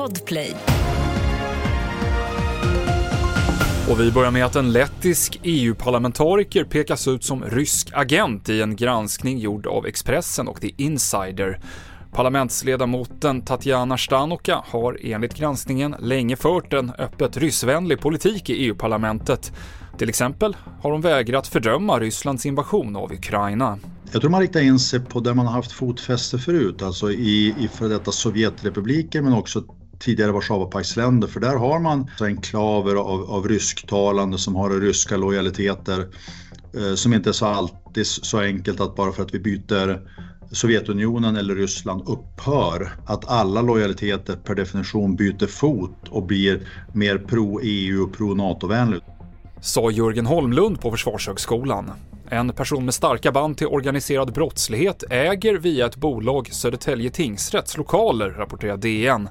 Podplay. Och vi börjar med att en lettisk EU-parlamentariker pekas ut som rysk agent i en granskning gjord av Expressen och The Insider. Parlamentsledamoten Tatjana Stanoka har enligt granskningen länge fört en öppet ryssvänlig politik i EU-parlamentet. Till exempel har hon vägrat fördöma Rysslands invasion av Ukraina. Jag tror man riktar in sig på där man har haft fotfäste förut, alltså i, i före detta Sovjetrepubliker men också tidigare Warszawapaktsländer för där har man enklaver av, av rysktalande som har ryska lojaliteter eh, som inte är så alltid så enkelt att bara för att vi byter Sovjetunionen eller Ryssland upphör, att alla lojaliteter per definition byter fot och blir mer pro-EU och pro-NATO-vänligt. Sa Jörgen Holmlund på Försvarshögskolan. En person med starka band till organiserad brottslighet äger via ett bolag Södertälje tingsrätts lokaler, rapporterar DN.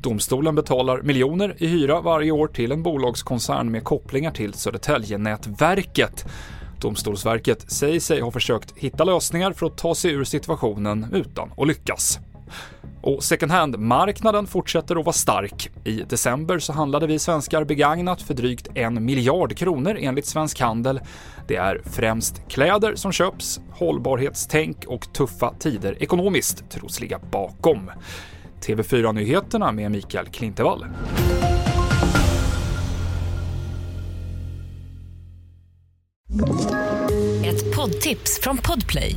Domstolen betalar miljoner i hyra varje år till en bolagskoncern med kopplingar till Södertäljenätverket. Domstolsverket säger sig ha försökt hitta lösningar för att ta sig ur situationen utan att lyckas. Och second hand-marknaden fortsätter att vara stark. I december så handlade vi svenskar begagnat för drygt en miljard kronor enligt Svensk Handel. Det är främst kläder som köps, hållbarhetstänk och tuffa tider ekonomiskt tros ligga bakom. TV4-nyheterna med Mikael Klintevall. Ett poddtips från Podplay.